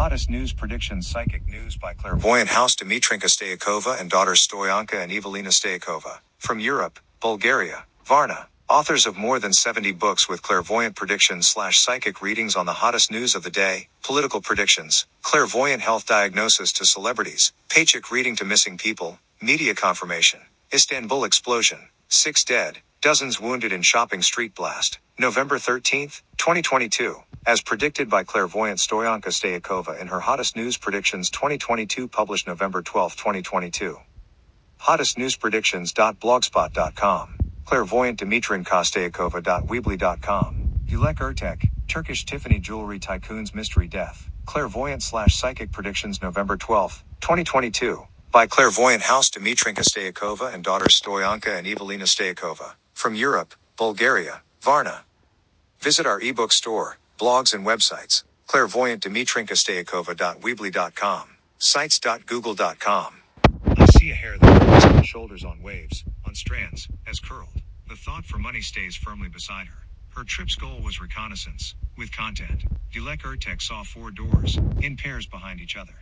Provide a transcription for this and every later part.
Hottest news predictions psychic news by clairvoyant house Dimitrinka Stoichkova and daughters Stoyanka and Evelina Stoichkova. From Europe, Bulgaria, Varna. Authors of more than 70 books with clairvoyant predictions slash psychic readings on the hottest news of the day, political predictions, clairvoyant health diagnosis to celebrities, paycheck reading to missing people, media confirmation, Istanbul explosion, six dead, dozens wounded in shopping street blast, November 13th, 2022. As predicted by clairvoyant Stoyanka Stoichkova in her Hottest News Predictions 2022 published November 12, 2022. HottestNewsPredictions.blogspot.com Clairvoyant Dimitrinka Stoichkova.weebly.com. Dilek Ertek, Turkish Tiffany Jewelry Tycoon's Mystery Death. Clairvoyant slash Psychic Predictions November 12, 2022. By Clairvoyant House Dimitrinka Stoichkova and daughters Stoyanka and Evelina Stoichkova. From Europe, Bulgaria, Varna. Visit our ebook store, blogs and websites. Clairvoyant Dimitrinka Stoichkova.weebly.com. Sites.google.com. I see a hair that grows on shoulders on waves, on strands, as curled. The thought for money stays firmly beside her. Her trip's goal was reconnaissance, with content. Dilek Ertek saw four doors, in pairs behind each other.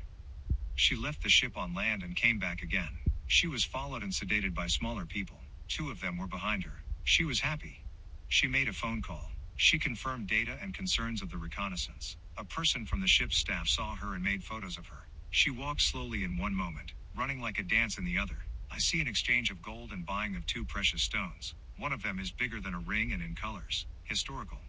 She left the ship on land and came back again. She was followed and sedated by smaller people. Two of them were behind her. She was happy. She made a phone call. She confirmed data and concerns of the reconnaissance. A person from the ship's staff saw her and made photos of her. She walked slowly in one moment, running like a dance in the other. I see an exchange of gold and buying of two precious stones. One of them is bigger than a ring and in colors. Historical.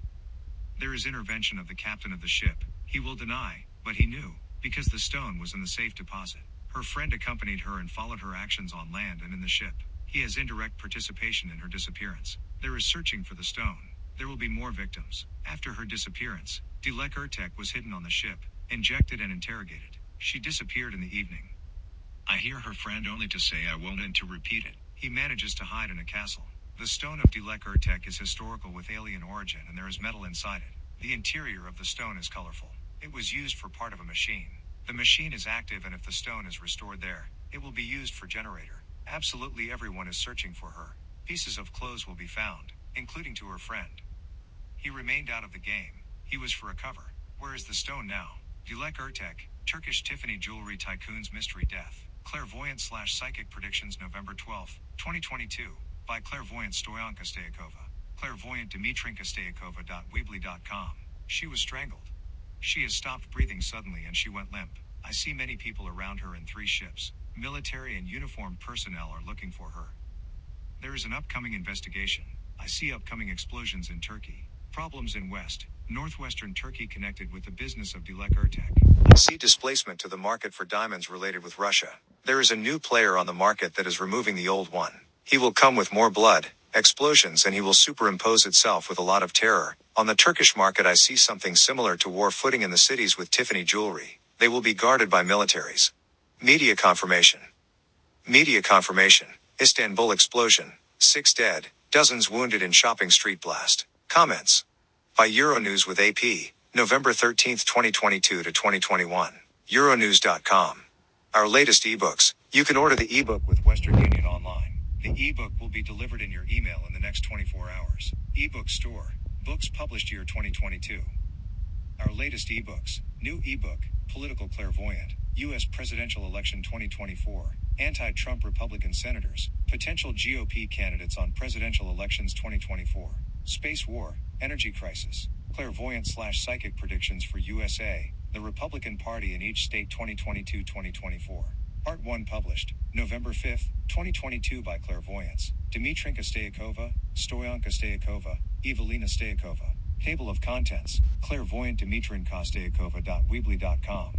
There is intervention of the captain of the ship. He will deny, but he knew, because the stone was in the safe deposit. Her friend accompanied her and followed her actions on land and in the ship. He has indirect participation in her disappearance. There is searching for the stone. There will be more victims. After her disappearance, Dilek Ertek was hidden on the ship, injected and interrogated. She disappeared in the evening. I hear her friend only to say I won't and to repeat it. He manages to hide in a castle. The stone of Dilek Ertek is historical with alien origin and there is metal inside it. The interior of the stone is colorful. It was used for part of a machine. The machine is active and if the stone is restored there, it will be used for generator. Absolutely everyone is searching for her. Pieces of clothes will be found, including to her friend. He remained out of the game. He was for a cover. Where is the stone now? Dilek Ertek, Turkish Tiffany Jewelry Tycoon's Mystery Death. Clairvoyant slash Psychic Predictions November 12, 2022. By Clairvoyant Stoyanka Stoichkova. Clairvoyant Dimitrinka Stoichkova.weebly.com. She was strangled. She has stopped breathing suddenly and she went limp. I see many people around her in three ships. Military and uniformed personnel are looking for her. There is an upcoming investigation. I see upcoming explosions in Turkey. Problems in West, northwestern Turkey connected with the business of Dilek Ertek. See displacement to the market for diamonds related with Russia. There is a new player on the market that is removing the old one. He will come with more blood, explosions, and he will superimpose itself with a lot of terror. On the Turkish market, I see something similar to war footing in the cities with Tiffany jewelry. They will be guarded by militaries. Media confirmation. Media confirmation. Istanbul explosion. Six dead, dozens wounded in shopping street blast. Comments. By Euronews with AP, November 13, 2022 to 2021. Euronews.com. Our latest ebooks. You can order the ebook with Western Union online. The ebook will be delivered in your email in the next 24 hours. Ebook store. Books published year 2022. Our latest ebooks. New ebook, Political Clairvoyant, U.S. Presidential Election 2024, Anti Trump Republican Senators, Potential GOP Candidates on Presidential Elections 2024, Space War, Energy Crisis, Clairvoyant slash Psychic Predictions for USA, the Republican Party in each state 2022 2024. Part 1 published, November 5, 2022 by Clairvoyance, Dimitrinka Stoichkova, Stoyanka Stoichkova, Evelina Stoichkova. Table of contents, clairvoyant Dimitrinka Stoichkova.weebly.com.